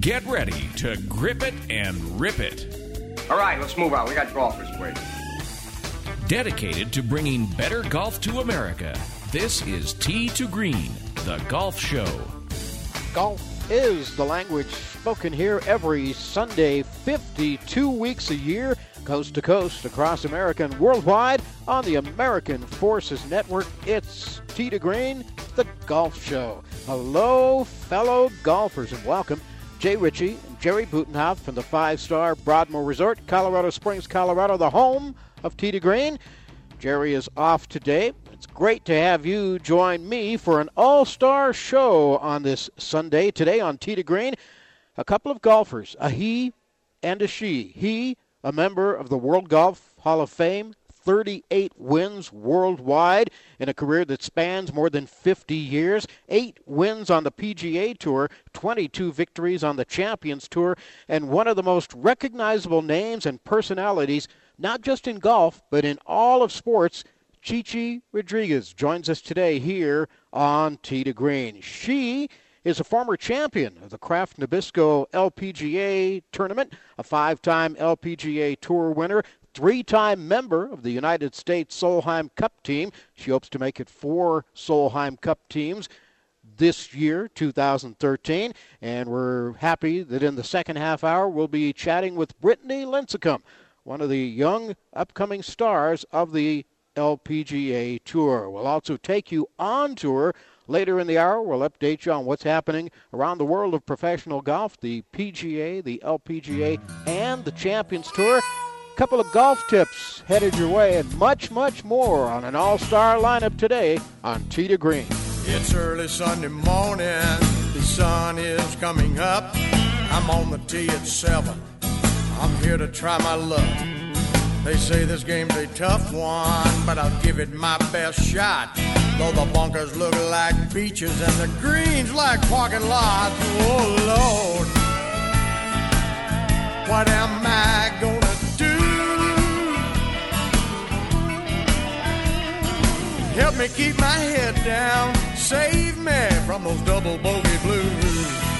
Get ready to grip it and rip it. All right, let's move on. We got golfers waiting. Dedicated to bringing better golf to America, this is Tee to Green, the golf show. Golf is the language spoken here every Sunday, 52 weeks a year, coast to coast, across America and worldwide on the American Forces Network. It's Tee to Green, the golf show. Hello, fellow golfers, and welcome. Jay Ritchie and Jerry Butenhoff from the five star Broadmoor Resort, Colorado Springs, Colorado, the home of to Green. Jerry is off today. It's great to have you join me for an all star show on this Sunday. Today on to Green, a couple of golfers, a he and a she. He, a member of the World Golf Hall of Fame, 38 wins worldwide in a career that spans more than 50 years, eight wins on the PGA Tour, 22 victories on the Champions Tour, and one of the most recognizable names and personalities, not just in golf, but in all of sports. Chichi Rodriguez joins us today here on Tee to Green. She is a former champion of the Kraft Nabisco LPGA tournament, a five time LPGA Tour winner, three time member of the United States Solheim Cup team. She hopes to make it four Solheim Cup teams this year, 2013. And we're happy that in the second half hour we'll be chatting with Brittany Lincicome, one of the young upcoming stars of the LPGA Tour. We'll also take you on tour. Later in the hour, we'll update you on what's happening around the world of professional golf, the PGA, the LPGA, and the Champions Tour couple of golf tips headed your way, and much, much more on an all star lineup today on Tee to Green. It's early Sunday morning, the sun is coming up. I'm on the tee at 7. I'm here to try my luck. They say this game's a tough one, but I'll give it my best shot. Though the bunkers look like beaches and the greens like parking lots. Oh Lord, what am I gonna Help me keep my head down. Save me from those double bogey blues.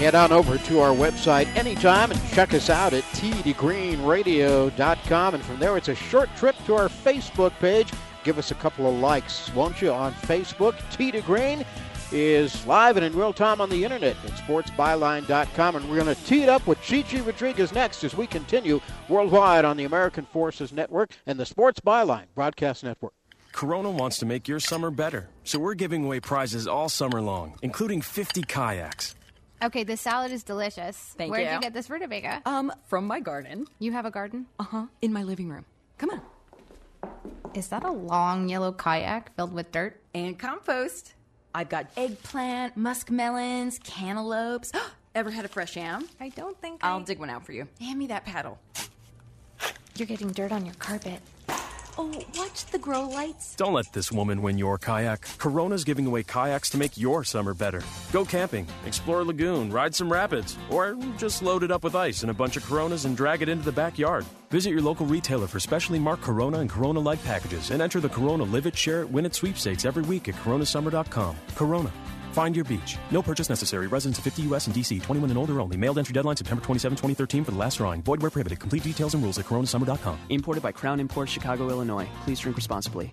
Head on over to our website anytime and check us out at teetogreenradio.com. And from there, it's a short trip to our Facebook page. Give us a couple of likes, won't you, on Facebook? To Green is live and in real time on the internet at sportsbyline.com. And we're going to tee it up with Chichi Rodriguez next as we continue worldwide on the American Forces Network and the Sports Byline Broadcast Network. Corona wants to make your summer better, so we're giving away prizes all summer long, including 50 kayaks. Okay, this salad is delicious. Thank Where you. did you get this rutabaga? Um, from my garden. You have a garden? Uh huh. In my living room. Come on. Is that a long yellow kayak filled with dirt? And compost. I've got eggplant, muskmelons, cantaloupes. Ever had a fresh yam? I don't think I'll I... dig one out for you. Hand me that paddle. You're getting dirt on your carpet. Oh, watch the grow lights. Don't let this woman win your kayak. Corona's giving away kayaks to make your summer better. Go camping, explore a lagoon, ride some rapids, or just load it up with ice and a bunch of Coronas and drag it into the backyard. Visit your local retailer for specially marked Corona and Corona Light packages and enter the Corona Live It, Share It, Win It sweepstakes every week at coronasummer.com. Corona. Find your beach. No purchase necessary. Residents of 50 U.S. and D.C. 21 and older only. Mailed entry deadline September 27, 2013 for the last drawing. Void where prohibited. Complete details and rules at coronasummer.com. Imported by Crown Imports, Chicago, Illinois. Please drink responsibly.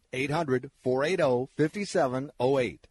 800 480 5708.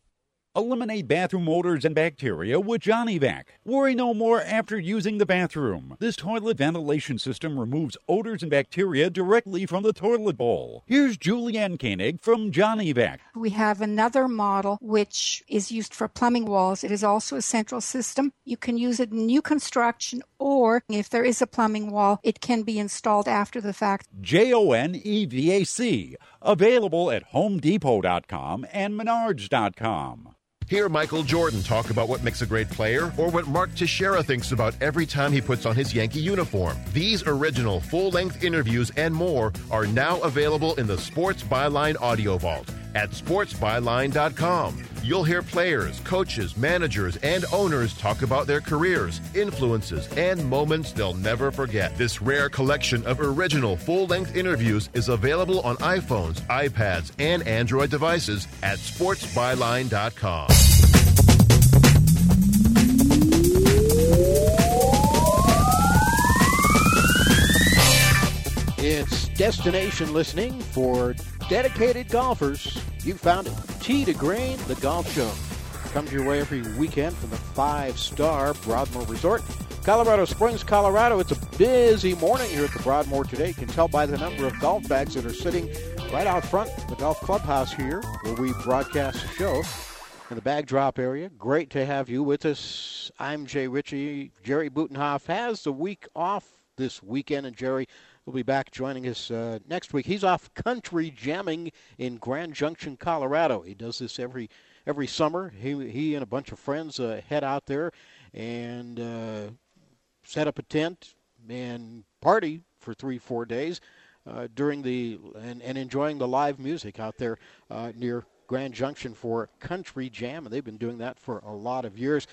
Eliminate bathroom odors and bacteria with Johnny Vac. Worry no more after using the bathroom. This toilet ventilation system removes odors and bacteria directly from the toilet bowl. Here's Julianne Koenig from Johnny Vac. We have another model which is used for plumbing walls. It is also a central system. You can use it in new construction or if there is a plumbing wall, it can be installed after the fact. J O N E V A C. Available at homedepot.com and menards.com. Hear Michael Jordan talk about what makes a great player or what Mark Teixeira thinks about every time he puts on his Yankee uniform. These original full length interviews and more are now available in the Sports Byline Audio Vault at sportsbyline.com. You'll hear players, coaches, managers, and owners talk about their careers, influences, and moments they'll never forget. This rare collection of original full length interviews is available on iPhones, iPads, and Android devices at sportsbyline.com. It's destination listening for dedicated golfers. You found it. Tee to Green, the golf show. Comes your way every weekend from the five star Broadmoor Resort. Colorado Springs, Colorado. It's a busy morning here at the Broadmoor today. You can tell by the number of golf bags that are sitting right out front the golf clubhouse here where we broadcast the show in the bag drop area. Great to have you with us. I'm Jay Ritchie. Jerry Butenhoff has the week off this weekend, and Jerry will be back joining us uh, next week. He's off country jamming in Grand Junction, Colorado. He does this every every summer. He he and a bunch of friends uh, head out there and uh, set up a tent and party for three four days uh, during the and, and enjoying the live music out there uh, near Grand Junction for Country Jam, and they've been doing that for a lot of years.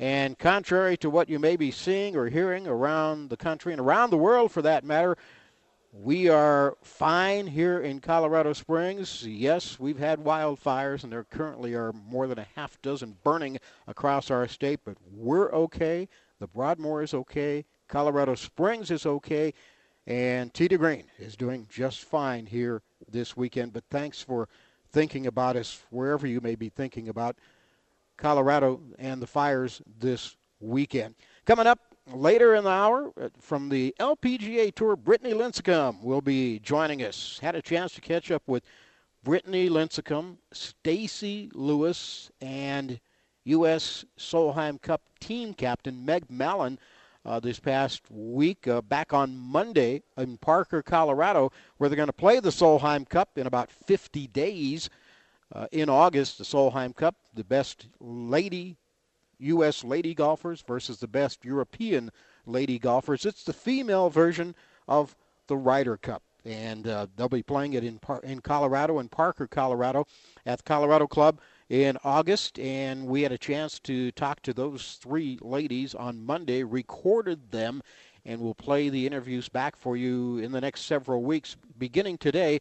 And contrary to what you may be seeing or hearing around the country and around the world for that matter, we are fine here in Colorado Springs. Yes, we've had wildfires, and there currently are more than a half dozen burning across our state, but we're okay. The Broadmoor is okay. Colorado Springs is okay. And to Green is doing just fine here this weekend. But thanks for thinking about us wherever you may be thinking about Colorado and the fires this weekend. Coming up later in the hour uh, from the LPGA Tour, Brittany Lincicome will be joining us. Had a chance to catch up with Brittany Lincicome, Stacy Lewis, and U.S. Solheim Cup team captain Meg Mallon uh, this past week, uh, back on Monday in Parker, Colorado, where they're going to play the Solheim Cup in about 50 days. Uh, in August, the Solheim Cup, the best lady U.S. lady golfers versus the best European lady golfers. It's the female version of the Ryder Cup. And uh, they'll be playing it in Par- in Colorado, in Parker, Colorado, at the Colorado Club in August. And we had a chance to talk to those three ladies on Monday, recorded them, and we'll play the interviews back for you in the next several weeks, beginning today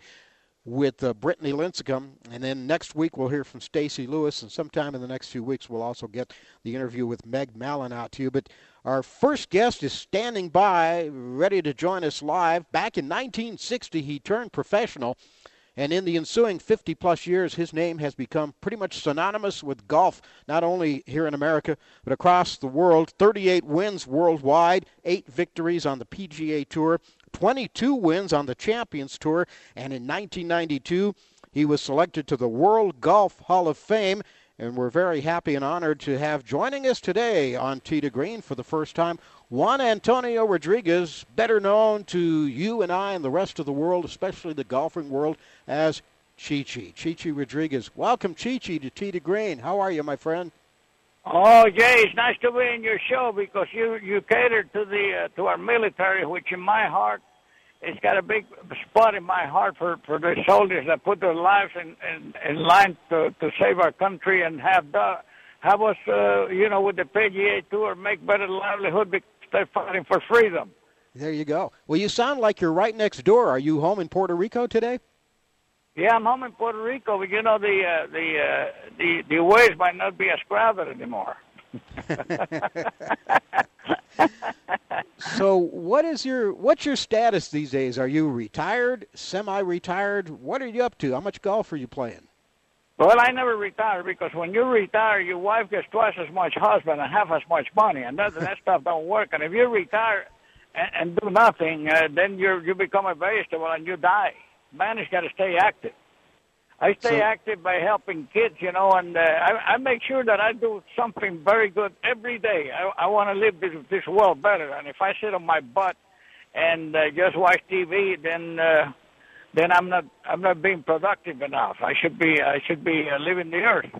with uh, Brittany Lincicome, and then next week we'll hear from Stacy Lewis, and sometime in the next few weeks we'll also get the interview with Meg Mallon out to you. But our first guest is standing by, ready to join us live. Back in 1960, he turned professional, and in the ensuing 50 plus years, his name has become pretty much synonymous with golf, not only here in America, but across the world. 38 wins worldwide, eight victories on the PGA Tour, 22 wins on the Champions Tour, and in 1992, he was selected to the World Golf Hall of Fame. And we're very happy and honored to have joining us today on Tee to Green for the first time Juan Antonio Rodriguez, better known to you and I and the rest of the world, especially the golfing world, as Chichi. Chi. Chi Chi Rodriguez. Welcome, Chi Chi, to Tee to Green. How are you, my friend? Oh, Jay, it's nice to be in your show because you you cater to the uh, to our military, which in my heart, it's got a big spot in my heart for for the soldiers that put their lives in in, in line to to save our country and have the have us, uh, you know, with the PGA Tour make better livelihood because they're fighting for freedom. There you go. Well, you sound like you're right next door. Are you home in Puerto Rico today? Yeah, I'm home in Puerto Rico, but you know the uh, the uh, the the waves might not be as crowded anymore. so, what is your what's your status these days? Are you retired, semi-retired? What are you up to? How much golf are you playing? Well, I never retired because when you retire, your wife gets twice as much husband and half as much money, and that that stuff don't work. And if you retire and, and do nothing, uh, then you you become a vegetable and you die. Man has got to stay active. I stay So- active by helping kids, you know, and uh, I, I make sure that I do something very good every day. I, I want to live this this world better, and if I sit on my butt and uh, just watch TV, then uh, then I'm not I'm not being productive enough. I should be I should be uh, living the earth.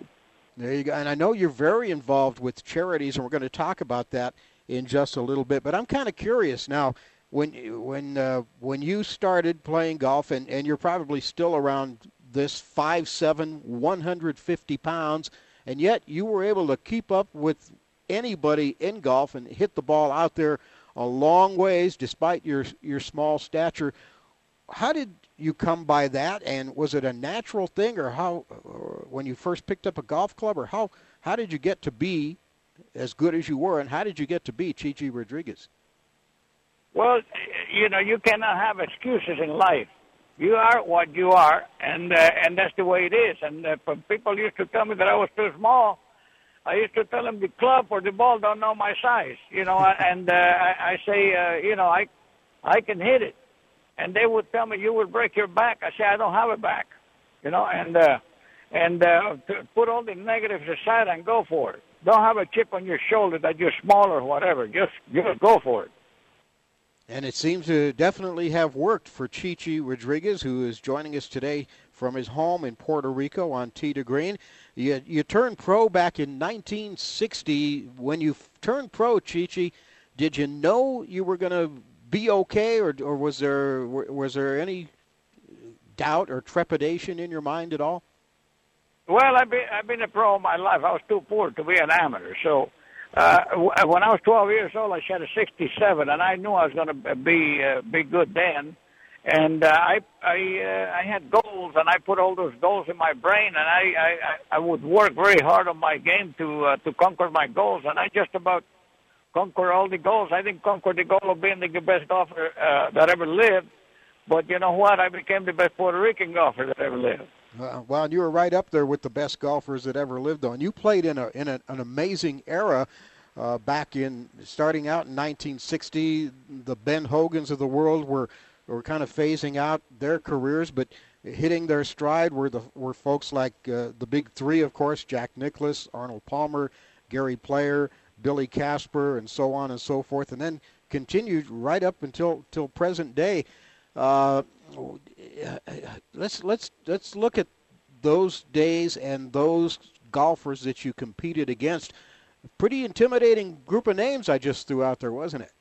There you go. And I know you're very involved with charities, and we're going to talk about that in just a little bit. But I'm kind of curious now. When when uh, when you started playing golf, and, and you're probably still around this five seven, 150 pounds, and yet you were able to keep up with anybody in golf and hit the ball out there a long ways despite your your small stature. How did you come by that, and was it a natural thing, or how or when you first picked up a golf club, or how how did you get to be as good as you were, and how did you get to be Chichi Rodriguez? Well, you know, you cannot have excuses in life. You are what you are, and uh, and that's the way it is. And uh, people used to tell me that I was too small, I used to tell them the club or the ball don't know my size. You know, and uh, I, I say, uh, you know, I I can hit it, and they would tell me you will break your back. I say I don't have a back. You know, and uh, and uh, put all the negatives aside and go for it. Don't have a chip on your shoulder that you're small or whatever. Just just go for it. And it seems to definitely have worked for Chichi Rodriguez, who is joining us today from his home in Puerto Rico on Tee to Green. You, you turned pro back in 1960. When you turned pro, Chichi, did you know you were going to be okay, or, or was there was there any doubt or trepidation in your mind at all? Well, I've been I've been a pro all my life. I was too poor to be an amateur. So uh, when I was 12 years old, I shot a 67, and I knew I was going to be uh, be good then. And uh, I I uh, I had goals, and I put all those goals in my brain, and I I, I I would work very hard on my game to uh, to conquer my goals, and I just about conquer all the goals. I didn't conquer the goal of being the best golfer uh, that ever lived, but you know what? I became the best Puerto Rican golfer that ever lived. Uh, you were right up there with the best golfers that ever lived on. You played in a in a, an amazing era uh, back in starting out in 1960. The Ben Hogans of the world were were kind of phasing out their careers, but hitting their stride were the were folks like uh, the big three, of course, Jack Nicklaus, Arnold Palmer, Gary Player, Billy Casper, and so on and so forth, and then continued right up until till present day. Uh, let's let's let's look at those days and those golfers that you competed against. Pretty intimidating group of names I just threw out there, wasn't it?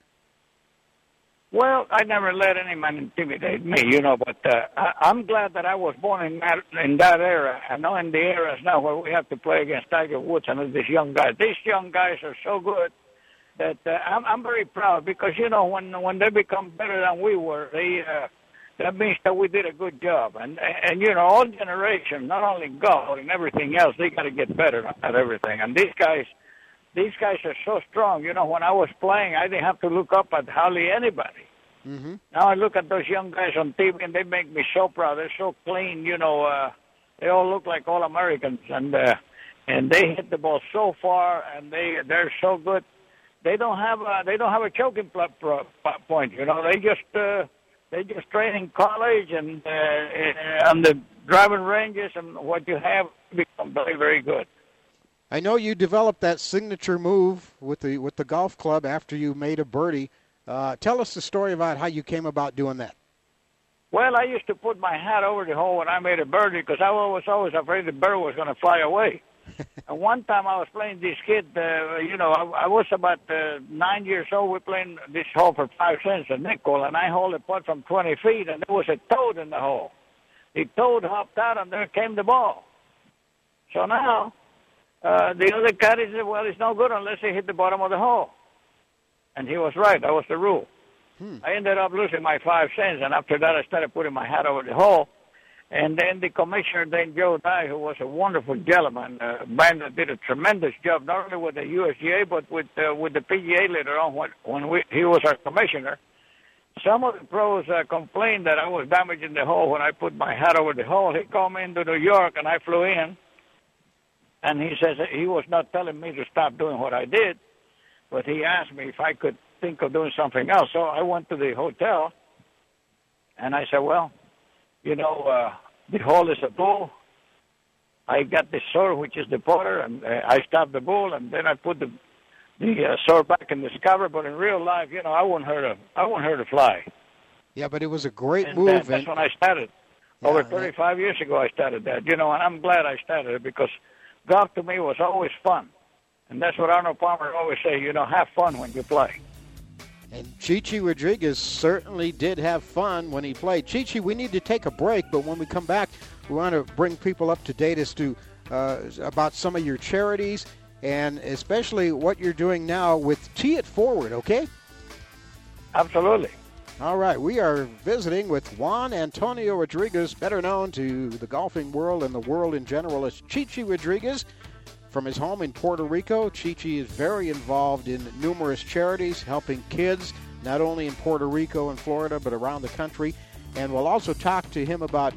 Well, I never let any man intimidate me, you know. But uh, I, I'm glad that I was born in that in that era, I know in the eras now where we have to play against Tiger Woods and these young guys. These young guys are so good that uh, I'm, I'm very proud because you know when when they become better than we were, they uh, that means that we did a good job. And and you know all generations, not only golf and everything else, they got to get better at everything. And these guys, these guys are so strong. You know, when I was playing, I didn't have to look up at hardly anybody. Mm-hmm. Now I look at those young guys on TV, and they make me so proud. They're so clean. You know, uh, they all look like all Americans, and uh, and they hit the ball so far, and they they're so good. They don't have a, they don't have a choking pl- point. You know, they just uh, they just train in college and uh, on the driving ranges, and what you have become very very good. I know you developed that signature move with the with the golf club after you made a birdie. Uh, tell us the story about how you came about doing that. Well, I used to put my hat over the hole when I made a birdie because I was always afraid the bird was going to fly away. and one time I was playing this kid, uh, you know, I, I was about uh, nine years old. We're playing this hole for five cents a nickel, and I hold a putt from 20 feet, and there was a toad in the hole. The toad hopped out, and there came the ball. So now, uh, the other caddy said, well, it's no good unless he hit the bottom of the hole. And he was right. That was the rule. Hmm. I ended up losing my five cents, and after that, I started putting my hat over the hole. And then the commissioner, then Joe Dey, who was a wonderful gentleman, uh, did a tremendous job, not only with the USGA, but with uh, with the PGA later on when, when we, he was our commissioner. Some of the pros uh, complained that I was damaging the hole when I put my hat over the hole. He called me into New York, and I flew in. and he says he was not telling me to stop doing what I did, but he asked me if I could think of doing something else. So I went to the hotel, and I said, "Well, you know, uh, the hole is a bull. I got the sword, which is the putter, and uh, I stopped the bull, and then I put the the uh, sword back in the cover. But in real life, you know, I wouldn't hurt a I wouldn't hurt a fly. Yeah, but it was a great And move. that, that's and when I started. Over 35 years ago, I started that. You know, and I'm glad I started it because golf to me was always fun, and that's what Arnold Palmer always say. You know, have fun when you play. And Chichi Rodriguez certainly did have fun when he played. Chichi, we need to take a break, but when we come back, we want to bring people up to date as to uh, about some of your charities and especially what you're doing now with Tee It Forward, okay? Absolutely. All right, we are visiting with Juan Antonio Rodriguez, better known to the golfing world and the world in general as Chichi Rodriguez. From his home in Puerto Rico, Chichi is very involved in numerous charities, helping kids not only in Puerto Rico and Florida, but around the country. And we'll also talk to him about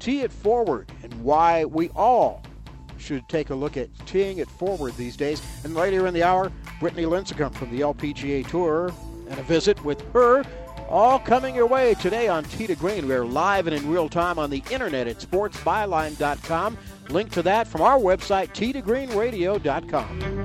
Tee It Forward and why we all should take a look at teeing it forward these days. And later in the hour, Brittany Lincicome from the LPGA Tour and a visit with her. All coming your way today on Tee to Green. We're live and in real time on the internet at sportsbyline.com. Link to that from our website, teetogreenradio.com.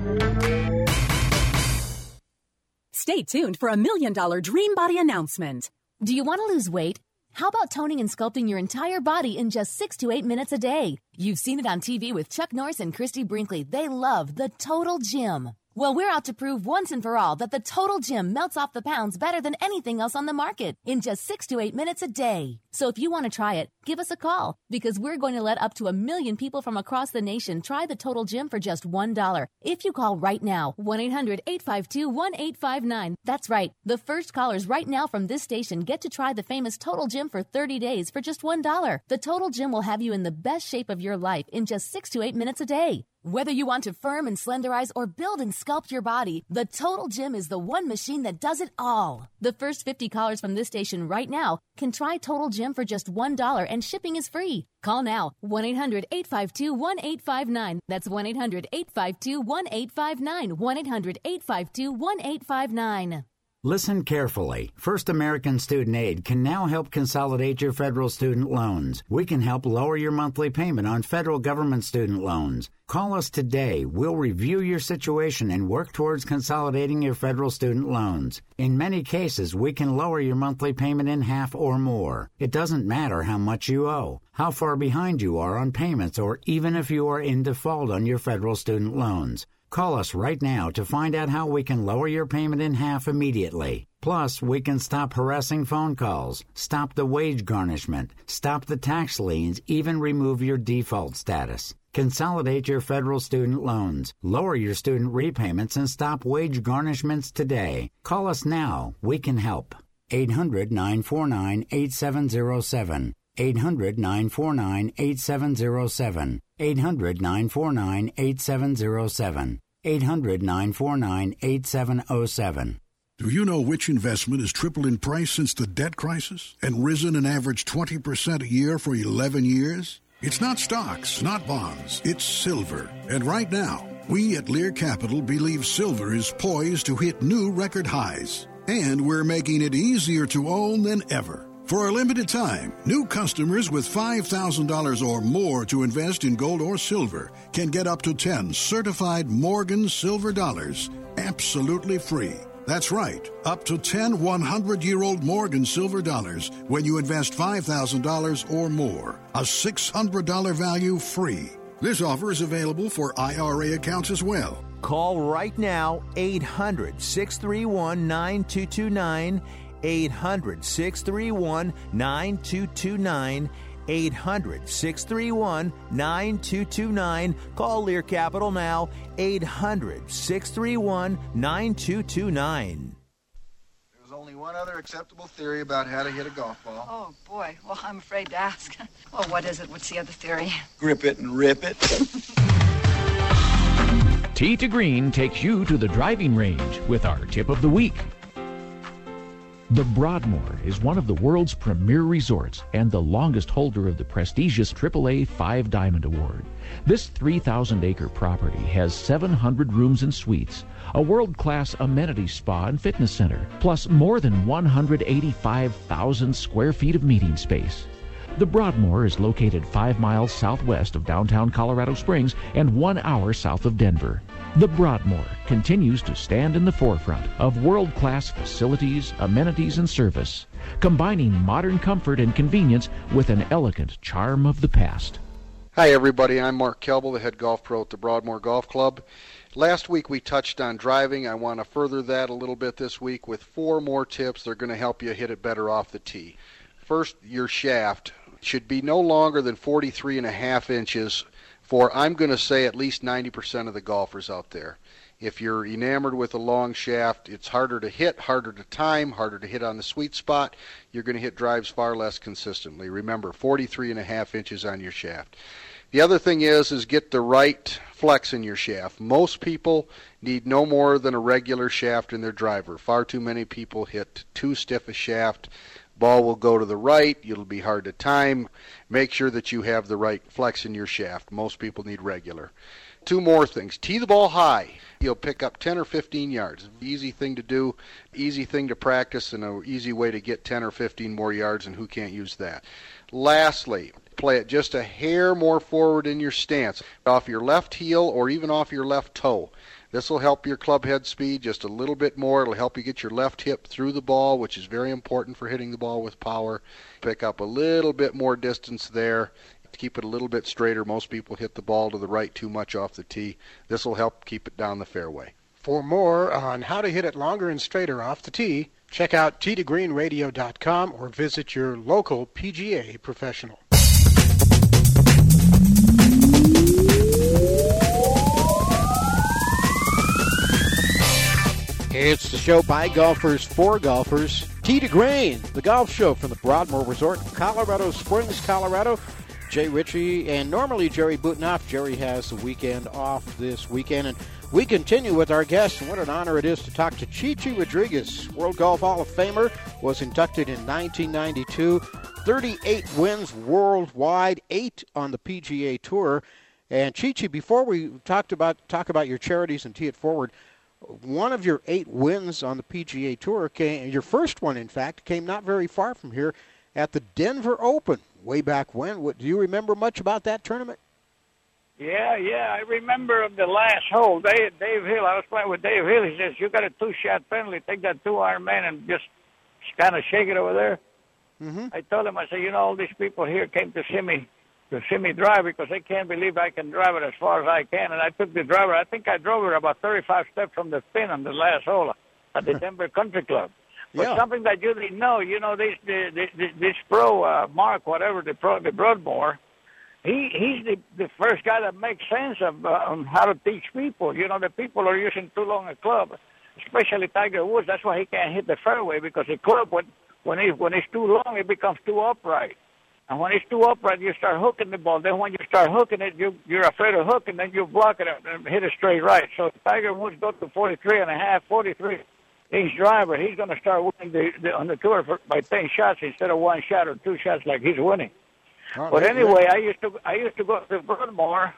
Stay tuned for a million dollar dream body announcement. Do you want to lose weight? How about toning and sculpting your entire body in just six to eight minutes a day? You've seen it on TV with Chuck Norris and Christie Brinkley. They love the Total Gym. Well, we're out to prove once and for all that the Total Gym melts off the pounds better than anything else on the market in just six to eight minutes a day. So if you want to try it, give us a call because we're going to let up to a million people from across the nation try the Total Gym for just $1. If you call right now, 1 800 852 1859. That's right. The first callers right now from this station get to try the famous Total Gym for 30 days for just $1. The Total Gym will have you in the best shape of your life in just six to eight minutes a day. Whether you want to firm and slenderize or build and sculpt your body, the Total Gym is the one machine that does it all. The first 50 callers from this station right now can try Total Gym for just $1 and shipping is free. Call now 1 800 852 1859. That's 1 800 852 1859. 1 800 852 1859. Listen carefully. First American Student Aid can now help consolidate your federal student loans. We can help lower your monthly payment on federal government student loans. Call us today. We'll review your situation and work towards consolidating your federal student loans. In many cases, we can lower your monthly payment in half or more. It doesn't matter how much you owe, how far behind you are on payments, or even if you are in default on your federal student loans. Call us right now to find out how we can lower your payment in half immediately. Plus, we can stop harassing phone calls, stop the wage garnishment, stop the tax liens, even remove your default status. Consolidate your federal student loans, lower your student repayments, and stop wage garnishments today. Call us now. We can help. 800 949 8707. 800 949 8707. 800 949 8707. 800 949 8707. Do you know which investment has tripled in price since the debt crisis and risen an average 20% a year for 11 years? It's not stocks, not bonds, it's silver. And right now, we at Lear Capital believe silver is poised to hit new record highs. And we're making it easier to own than ever. For a limited time, new customers with $5,000 or more to invest in gold or silver can get up to 10 certified Morgan silver dollars absolutely free. That's right, up to 10 100 year old Morgan silver dollars when you invest $5,000 or more. A $600 value free. This offer is available for IRA accounts as well. Call right now 800 631 9229. 800 631 9229. 800 631 9229. Call Lear Capital now. 800 631 9229. There's only one other acceptable theory about how to hit a golf ball. Oh, boy. Well, I'm afraid to ask. Well, what is it? What's the other theory? Grip it and rip it. Tee to Green takes you to the driving range with our tip of the week. The Broadmoor is one of the world's premier resorts and the longest holder of the prestigious AAA Five Diamond Award. This 3,000 acre property has 700 rooms and suites, a world class amenity spa and fitness center, plus more than 185,000 square feet of meeting space. The Broadmoor is located five miles southwest of downtown Colorado Springs and one hour south of Denver. The Broadmoor continues to stand in the forefront of world class facilities, amenities, and service, combining modern comfort and convenience with an elegant charm of the past. Hi, everybody. I'm Mark Kelble, the head golf pro at the Broadmoor Golf Club. Last week we touched on driving. I want to further that a little bit this week with four more tips that are going to help you hit it better off the tee. First, your shaft should be no longer than 43 and a half inches for I'm going to say at least 90% of the golfers out there. If you're enamored with a long shaft, it's harder to hit, harder to time, harder to hit on the sweet spot. You're going to hit drives far less consistently. Remember, 43 and a half inches on your shaft. The other thing is is get the right flex in your shaft. Most people need no more than a regular shaft in their driver. Far too many people hit too stiff a shaft Ball will go to the right. It'll be hard to time. Make sure that you have the right flex in your shaft. Most people need regular. Two more things. Tee the ball high. You'll pick up 10 or 15 yards. Easy thing to do, easy thing to practice, and an easy way to get 10 or 15 more yards, and who can't use that? Lastly, play it just a hair more forward in your stance, off your left heel or even off your left toe. This will help your club head speed just a little bit more. It'll help you get your left hip through the ball, which is very important for hitting the ball with power. Pick up a little bit more distance there. Keep it a little bit straighter. Most people hit the ball to the right too much off the tee. This will help keep it down the fairway. For more on how to hit it longer and straighter off the tee, check out tee2greenradio.com or visit your local PGA professional. It's the show by golfers for golfers. Tee to Green, the golf show from the Broadmoor Resort, Colorado Springs, Colorado. Jay Ritchie and normally Jerry Butenhoff. Jerry has the weekend off this weekend, and we continue with our guests. And what an honor it is to talk to Chi Chi Rodriguez, World Golf Hall of Famer, was inducted in 1992. 38 wins worldwide, eight on the PGA Tour. And Chi Chi, before we talked about talk about your charities and tee it forward, one of your eight wins on the PGA Tour came, your first one, in fact, came not very far from here at the Denver Open way back when. What, do you remember much about that tournament? Yeah, yeah, I remember of the last hole. Dave, Dave Hill, I was playing with Dave Hill. He says, "You got a two-shot penalty. Take that two-iron man and just kind of shake it over there." Mm-hmm. I told him, I said, "You know, all these people here came to see me to see me drive because they can't believe I can drive it as far as I can. And I took the driver. I think I drove it about 35 steps from the pin on the last hole at the Denver Country Club. But Yeah. something that you didn't know, you know, this the, the, this pro uh, Mark, whatever the pro, the Broadmoor, he he's the the first guy that makes sense of uh, on how to teach people. You know, the people are using too long a club, especially Tiger Woods. That's why he can't hit the fairway because the club when when it when it's too long, it becomes too upright. And when it's too upright, you start hooking the ball. Then when you start hooking it, you, you're afraid of hooking, then you block it and hit it straight right. So Tiger Woods go to 43 and a half, 43 inch driver, he's going to start winning the, the, on the tour for, by 10 shots instead of one shot or two shots like he's winning. But anyway, I used to I used to go to Broadmoor,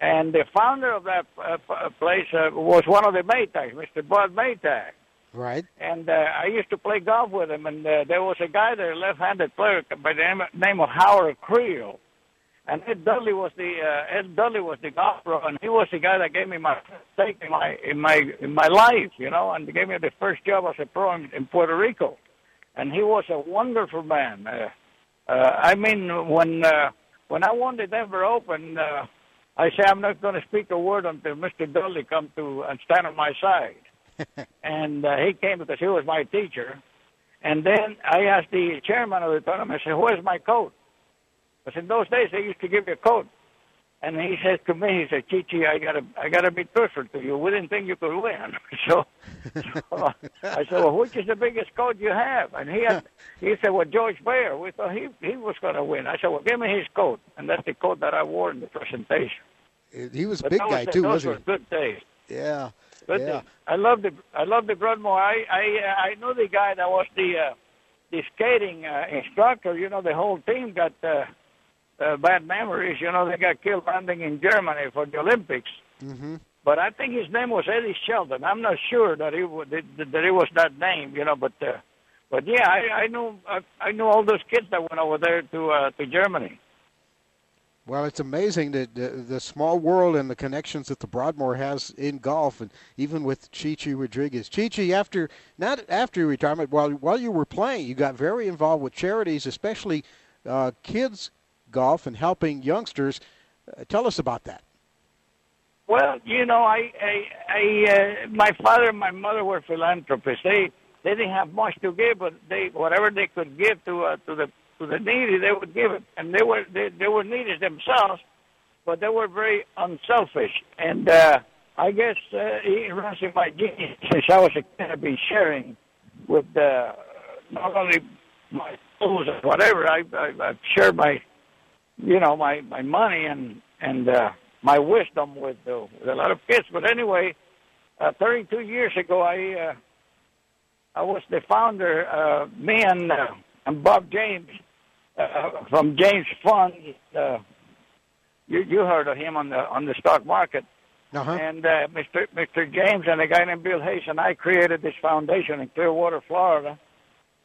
and the founder of that uh, uh, place uh, was one of the Maytags, Mr. Bud Maytag. Right. And uh, I used to play golf with him, and uh, there was a guy there, a left-handed player by the name, name of Howard Creel. And Ed Dudley was the uh, Ed Dudley was the golf pro, and he was the guy that gave me my stake in my in my in my life, you know, and gave me the first job as a pro in, in Puerto Rico. And he was a wonderful man. Uh, uh, I mean, when uh, when I won the Denver Open, uh, I say I'm not going to speak a word until Mr. Dudley come to and stand on my side. And uh, he came because he was my teacher. And then I asked the chairman of the tournament, I said, "Where's my coat?" Because in those days they used to give you a coat. And he said to me, he said, Chichi, I gotta, I gotta be truthful to you. We didn't think you could win. so, so I said, well, which is the biggest coat you have? And he had, he said, well, George Bayer. We thought he, he was going to win. I said, well, give me his coat. And that's the coat that I wore in the presentation. He was a But big those- guy, too, those wasn't were good days. he? Yeah. But Yeah. I love the I love the Broadmoor. I I uh, I know the guy that was the uh, the skating uh, instructor. You know, the whole team got uh, uh, bad memories. You know, they got killed landing in Germany for the Olympics. Mm-hmm. But I think his name was Eddie Sheldon. I'm not sure that he wa- that, that it was that name. You know, but uh, but yeah, I I knew I, I knew all those kids that went over there to uh, to Germany. Well, it's amazing that the, the small world and the connections that the Broadmoor has in golf, and even with Chichi Rodriguez. Chichi, after not after your retirement, while while you were playing, you got very involved with charities, especially uh, kids golf and helping youngsters. Uh, tell us about that. Well, you know, I, I, I, uh, my father and my mother were philanthropists. They, they didn't have much to give, but they, whatever they could give to, uh, to the, to the needy, they would give it. And they were, they, they were needy themselves, but they were very unselfish. And uh, I guess uh, it runs in my genes since I was a kid. I've been sharing with uh, not only my tools and whatever. I, I, I've shared my, you know, my my money and and uh, my wisdom with, uh, with a lot of kids. But anyway, uh, 32 years ago, I uh, I was the founder. Uh, me and uh, and Bob James uh, from James Fund. Uh, you you heard of him on the on the stock market. Uh-huh. And uh, Mr. Mr. James and a guy named Bill Hayes and I created this foundation in Clearwater, Florida,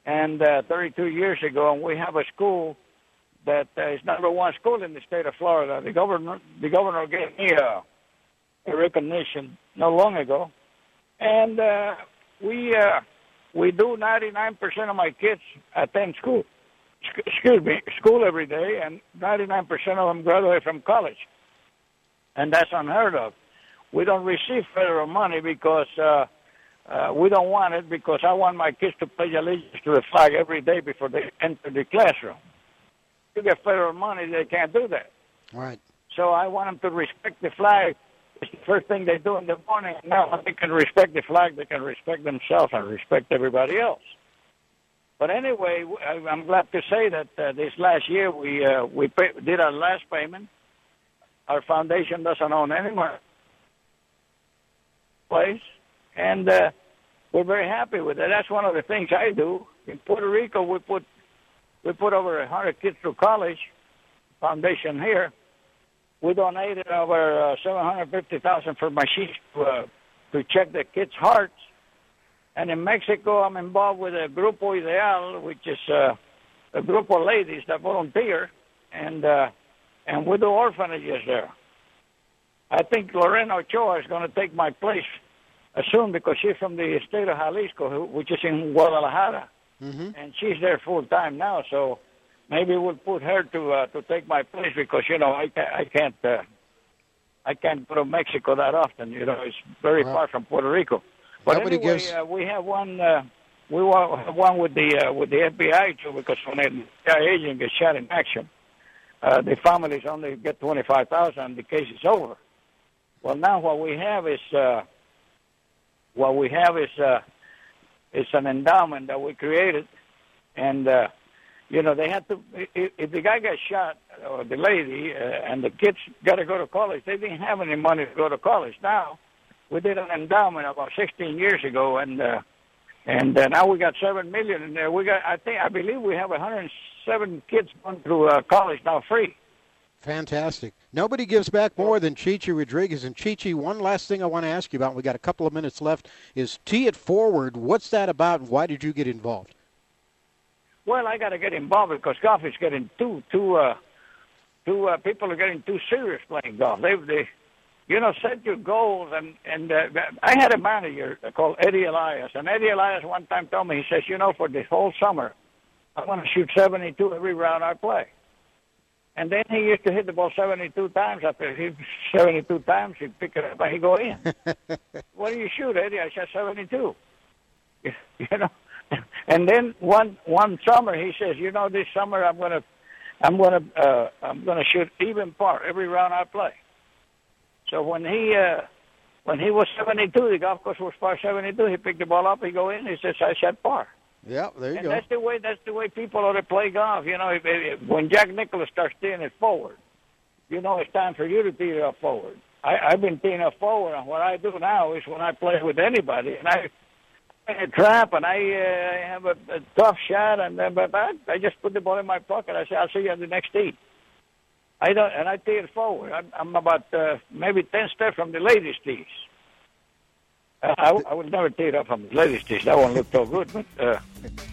and uh, 32 years ago, and we have a school that uh, is number one school in the state of Florida. The governor the governor gave me a, a recognition not long ago, and uh, we uh, we do 99% of my kids attend school. Excuse me, school every day, and 99% of them graduate from college, and that's unheard of. We don't receive federal money because uh, uh, we don't want it because I want my kids to pledge allegiance to the flag every day before they enter the classroom. If You get federal money, they can't do that. Right. So I want them to respect the flag. It's the first thing they do in the morning. Now, when they can respect the flag, they can respect themselves and respect everybody else. But anyway, I'm glad to say that uh, this last year we uh, we pay, did our last payment. Our foundation doesn't own any more place, and uh, we're very happy with it. That's one of the things I do. In Puerto Rico, we put we put over a hundred kids through college. Foundation here, we donated over uh, seven hundred fifty thousand for machines to uh, to check the kids' hearts. And in Mexico, I'm involved with a Grupo Ideal, which is uh, a group of ladies that volunteer, and uh, and we do orphanages there. I think Lorena Ochoa is going to take my place uh, soon because she's from the state of Jalisco, which is in Guadalajara, Mm-hmm. and she's there full time now. So maybe we'll put her to uh, to take my place because you know I can't I can't uh, I can't go to Mexico that often. You know, it's very Well, far from Puerto Rico. But nobody anyway, gives- uh, we have one. Uh, we have one with the uh, with the FBI too, because when an FBI agent gets shot in action, uh, the families only get twenty five thousand. The case is over. Well, now what we have is uh, what we have is uh, is an endowment that we created, and uh, you know they had to. If, if the guy got shot or the lady, uh, and the kids got to go to college, they didn't have any money to go to college. Now we did an endowment about 16 years ago, and uh, and uh, now we got seven million in there. We got, I think, I believe we have 107 kids going through uh, college now free. Fantastic. Nobody gives back more than Chichi Rodriguez. And Chichi, one last thing I want to ask you about, we got a couple of minutes left, is Tee It Forward. What's that about and why did you get involved? Well, I got to get involved because golf is getting too too uh, too uh, people are getting too serious playing golf. They they you know set your goals and and uh, I had a manager called Eddie Elias and Eddie Elias one time told me he says you know for this whole summer I want to shoot 72 every round I play. And then he used to hit the ball 72 times. After he 72 times, he'd pick it up and he'd go in. what do you shoot, Eddie? I said 72. You know, and then one one summer he says, you know, this summer I'm gonna I'm gonna uh, I'm gonna shoot even par every round I play. So when he uh, when he was 72, the golf course was par 72. He picked the ball up, he go in, he says, I shot par. Yeah, there you and go. that's the way that's the way people ought to play golf. You know, if, if, when Jack Nicklaus starts teeing it forward, you know it's time for you to tee it up forward. I, I've been teeing up forward, and what I do now is when I play with anybody, and I I trap and I uh, have a, a tough shot, and then but I, I just put the ball in my pocket. I say, "I'll see you on the next tee." I don't, and I it forward. I'm, I'm about uh, maybe ten steps from the ladies' tees. Uh, I, I would never it up from the ladies' tees. That won't look so good, but uh,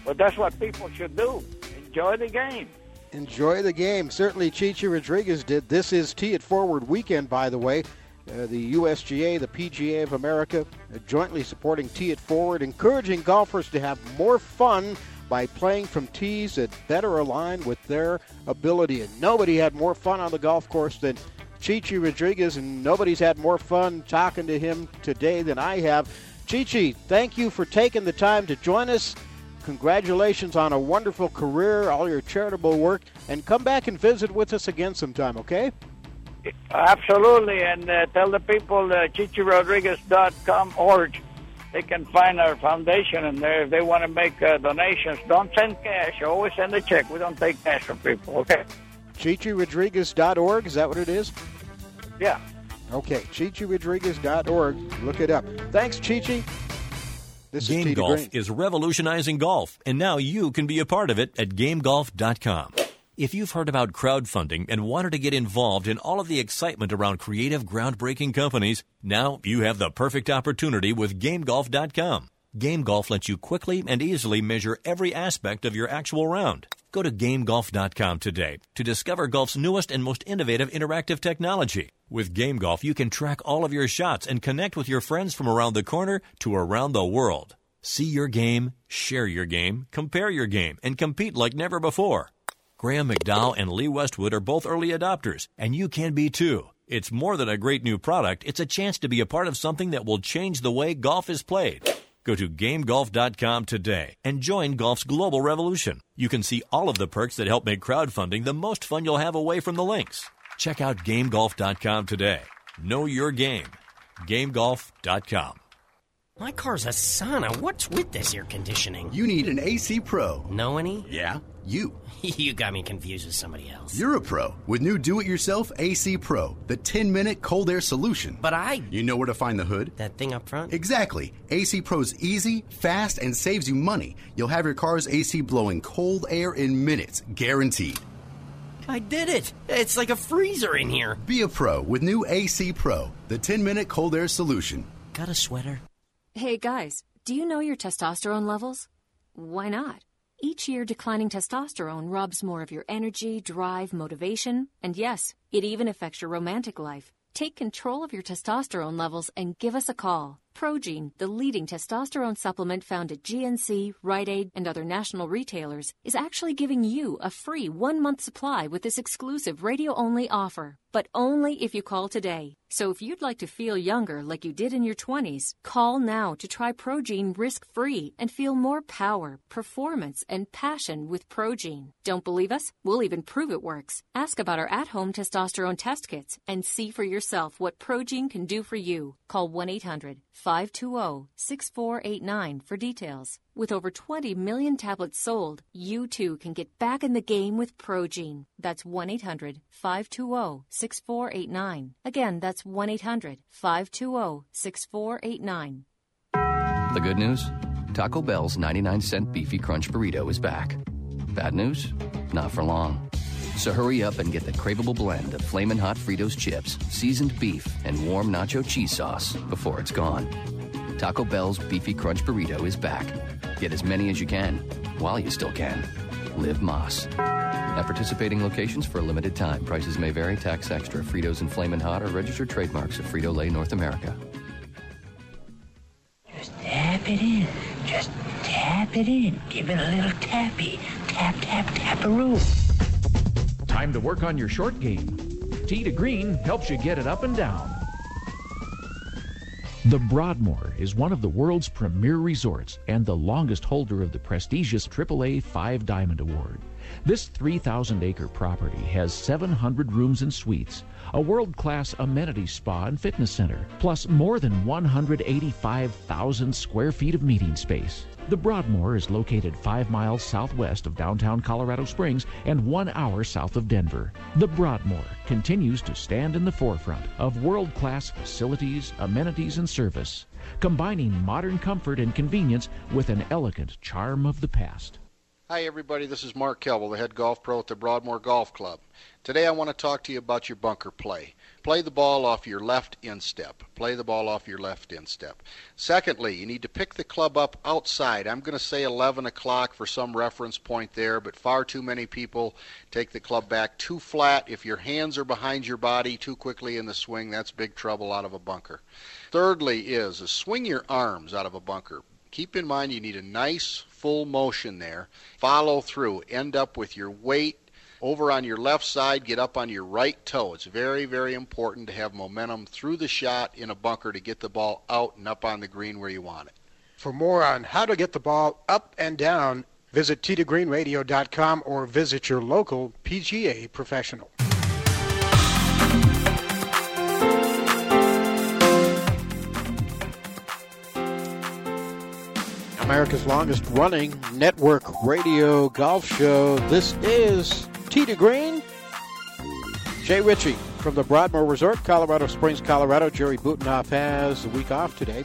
but that's what people should do. Enjoy the game. Enjoy the game. Certainly, Chichi Rodriguez did. This is Tee It Forward weekend, by the way. Uh, the USGA, the PGA of America, uh, jointly supporting Tee It Forward, encouraging golfers to have more fun by playing from tees that better align with their ability. And nobody had more fun on the golf course than Chichi Rodriguez, and nobody's had more fun talking to him today than I have. Chichi, thank you for taking the time to join us. Congratulations on a wonderful career, all your charitable work, and come back and visit with us again sometime, okay? Absolutely, and uh, tell the people uh, chichirodriguez.com org. They can find our foundation, and there if they want to make uh, donations, don't send cash. Always send a check. We don't take cash from people. Okay. ChichiRodriguez.org. Is that what it is? Yeah. Okay. ChichiRodriguez.org. Look it up. Thanks, Chichi. This Game is Golf Green. is revolutionizing golf, and now you can be a part of it at GameGolf.com. If you've heard about crowdfunding and wanted to get involved in all of the excitement around creative, groundbreaking companies, now you have the perfect opportunity with GameGolf.com. GameGolf lets you quickly and easily measure every aspect of your actual round. Go to GameGolf.com today to discover golf's newest and most innovative interactive technology. With GameGolf, you can track all of your shots and connect with your friends from around the corner to around the world. See your game, share your game, compare your game, and compete like never before. Graham McDowell and Lee Westwood are both early adopters, and you can be too. It's more than a great new product, it's a chance to be a part of something that will change the way golf is played. Go to GameGolf.com today and join golf's global revolution. You can see all of the perks that help make crowdfunding the most fun you'll have away from the links. Check out GameGolf.com today. Know your game. GameGolf.com. My car's a sauna. What's with this air conditioning? You need an AC Pro. Know any? Yeah, you. you got me confused with somebody else. You're a pro with new do it yourself AC Pro, the 10 minute cold air solution. But I. You know where to find the hood? That thing up front? Exactly. AC Pro's easy, fast, and saves you money. You'll have your car's AC blowing cold air in minutes, guaranteed. I did it! It's like a freezer in here. Be a pro with new AC Pro, the 10 minute cold air solution. Got a sweater? Hey guys, do you know your testosterone levels? Why not? Each year, declining testosterone robs more of your energy, drive, motivation, and yes, it even affects your romantic life. Take control of your testosterone levels and give us a call. Progene, the leading testosterone supplement found at GNC, Rite Aid, and other national retailers, is actually giving you a free one month supply with this exclusive radio only offer. But only if you call today. So if you'd like to feel younger like you did in your 20s, call now to try Progene risk free and feel more power, performance, and passion with Progene. Don't believe us? We'll even prove it works. Ask about our at home testosterone test kits and see for yourself what Progene can do for you. Call 1 800 520 6489 for details. With over 20 million tablets sold, you too can get back in the game with Progene. That's 1 800 520 6489. Again, that's 1 800 520 6489. The good news? Taco Bell's 99 cent beefy crunch burrito is back. Bad news? Not for long. So hurry up and get the craveable blend of flamin' hot Fritos chips, seasoned beef, and warm nacho cheese sauce before it's gone. Taco Bell's beefy crunch burrito is back. Get as many as you can while you still can. Live Más. At participating locations for a limited time, prices may vary, tax extra. Fritos and Flamin' Hot are registered trademarks of Frito Lay North America. Just tap it in. Just tap it in. Give it a little tappy. Tap, tap, taparoo. Time to work on your short game. Tee to Green helps you get it up and down. The Broadmoor is one of the world's premier resorts and the longest holder of the prestigious AAA Five Diamond Award. This 3,000 acre property has 700 rooms and suites, a world class amenity spa and fitness center, plus more than 185,000 square feet of meeting space. The Broadmoor is located five miles southwest of downtown Colorado Springs and one hour south of Denver. The Broadmoor continues to stand in the forefront of world class facilities, amenities, and service, combining modern comfort and convenience with an elegant charm of the past. Hi, everybody. This is Mark Kelble, the head golf pro at the Broadmoor Golf Club. Today, I want to talk to you about your bunker play. Play the ball off your left instep. Play the ball off your left instep. Secondly, you need to pick the club up outside. I'm going to say 11 o'clock for some reference point there, but far too many people take the club back too flat. If your hands are behind your body too quickly in the swing, that's big trouble out of a bunker. Thirdly, is, is swing your arms out of a bunker. Keep in mind you need a nice full motion there. Follow through. End up with your weight over on your left side, get up on your right toe. It's very, very important to have momentum through the shot in a bunker to get the ball out and up on the green where you want it. For more on how to get the ball up and down, visit teetogreenradio.com or visit your local PGA professional. America's longest running network radio golf show. This is Tee to Green. Jay Ritchie from the Broadmoor Resort, Colorado Springs, Colorado. Jerry Butenhoff has a week off today.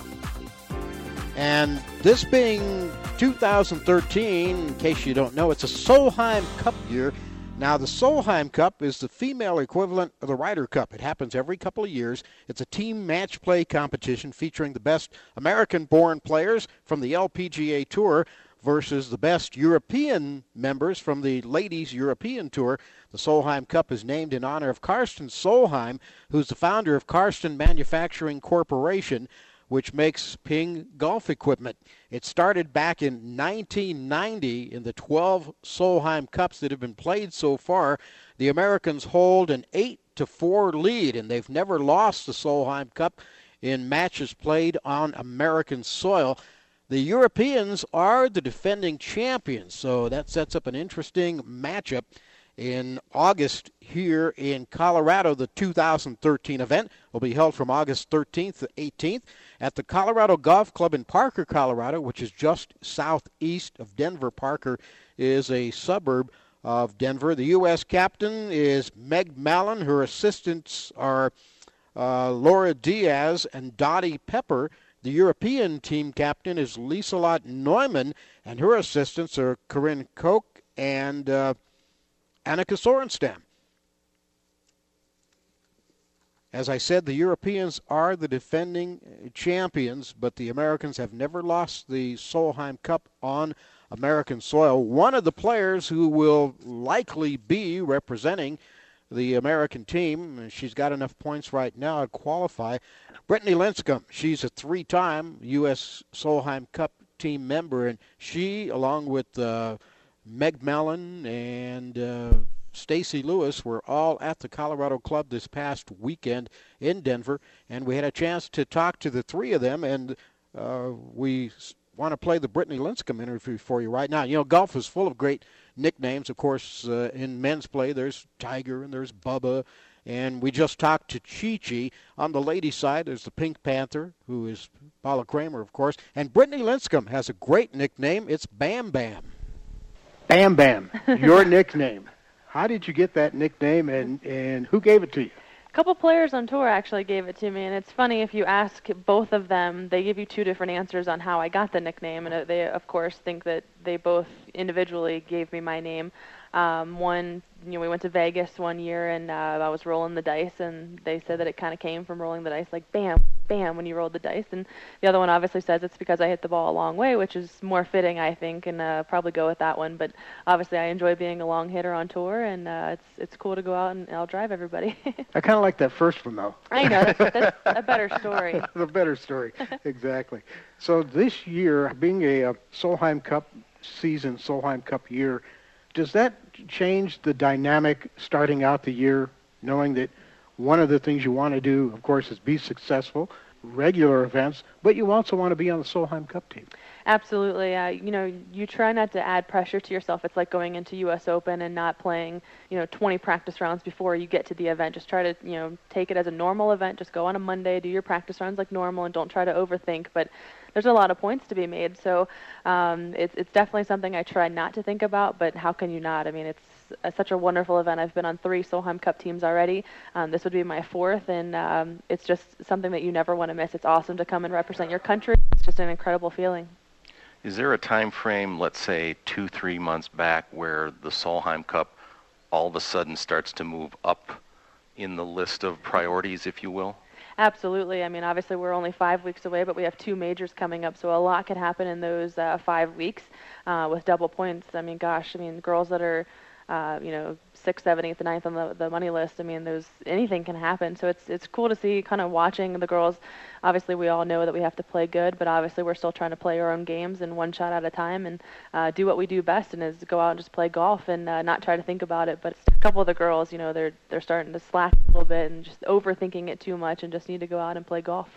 And this being 2013, in case you don't know, it's a Solheim Cup year. Now, the Solheim Cup is the female equivalent of the Ryder Cup. It happens every couple of years. It's a team match play competition featuring the best American born players from the LPGA Tour versus the best European members from the Ladies European Tour. The Solheim Cup is named in honor of Karsten Solheim, who's the founder of Karsten Manufacturing Corporation which makes Ping golf equipment. It started back in 1990 in the 12 Solheim Cups that have been played so far. The Americans hold an 8 to 4 lead, and they've never lost the Solheim Cup in matches played on American soil. The Europeans are the defending champions, so that sets up an interesting matchup in August here in Colorado. The 2013 event will be held from August 13th to 18th at the Colorado Golf Club in Parker, Colorado, which is just southeast of Denver. Parker is a suburb of Denver. The U.S. captain is Meg Mallon. Her assistants are uh, Laura Diaz and Dottie Pepper. The European team captain is Liselotte Neumann, and her assistants are Carin Koch and uh, Annika Sorenstam. As I said, the Europeans are the defending champions, but the Americans have never lost the Solheim Cup on American soil. One of the players who will likely be representing the American team, she's got enough points right now to qualify. Brittany Lincicome, she's a three time U.S. Solheim Cup team member, and she, along with uh, Meg Mallon and uh, Stacy Lewis were all at the Colorado Club this past weekend in Denver, and we had a chance to talk to the three of them, and uh, we want to play the Brittany Lincicome interview for you right now. You know, golf is full of great nicknames. Of course, uh, in men's play, there's Tiger and there's Bubba, and we just talked to Chi Chi. On the ladies' side, there's the Pink Panther, who is Paula Creamer, of course, and Brittany Lincicome has a great nickname. It's Bam Bam. Bam Bam, your nickname. How did you get that nickname, and and who gave it to you? A couple players on tour actually gave it to me, and it's funny if you ask both of them, they give you two different answers on how I got the nickname, and they of course think that they both individually gave me my name. Um, one, you know, we went to Vegas one year and uh, I was rolling the dice, and they said that it kind of came from rolling the dice, like bam, bam, when you rolled the dice. And the other one obviously says it's because I hit the ball a long way, which is more fitting, I think, and uh, probably go with that one. But obviously, I enjoy being a long hitter on tour, and uh, it's it's cool to go out and I'll drive everybody. I kind of like that first one though. I know that's, that's a better story. the better story, exactly. So this year, being a, a Solheim Cup season, Solheim Cup year does that change the dynamic starting out the year, knowing that one of the things you want to do, of course, is be successful, regular events, but you also want to be on the Solheim Cup team. Absolutely. Uh, you know, you try not to add pressure to yourself. It's like going into U.S. Open and not playing, you know, 20 practice rounds before you get to the event. Just try to, you know, take it as a normal event. Just go on a Monday, do your practice rounds like normal, and don't try to overthink. But there's a lot of points to be made, so um, it's it's definitely something I try not to think about. But how can you not? I mean, it's a, such a wonderful event. I've been on three Solheim Cup teams already. Um, this would be my fourth, and um, it's just something that you never want to miss. It's awesome to come and represent your country. It's just an incredible feeling. Is there a time frame, let's say two, three months back, where the Solheim Cup all of a sudden starts to move up in the list of priorities, if you will? Absolutely. I mean, obviously we're only five weeks away, but we have two majors coming up, so a lot can happen in those uh, five weeks uh, with double points. I mean, gosh, I mean, girls that are uh, you know, sixth, seventh, eighth, ninth on the the money list. I mean, there's anything can happen. So it's it's cool to see kind of watching the girls. Obviously, we all know that we have to play good, but obviously we're still trying to play our own games and one shot at a time and uh, do what we do best, and is go out and just play golf and uh, not try to think about it. But a couple of the girls, you know, they're they're starting to slack a little bit and just overthinking it too much, and just need to go out and play golf.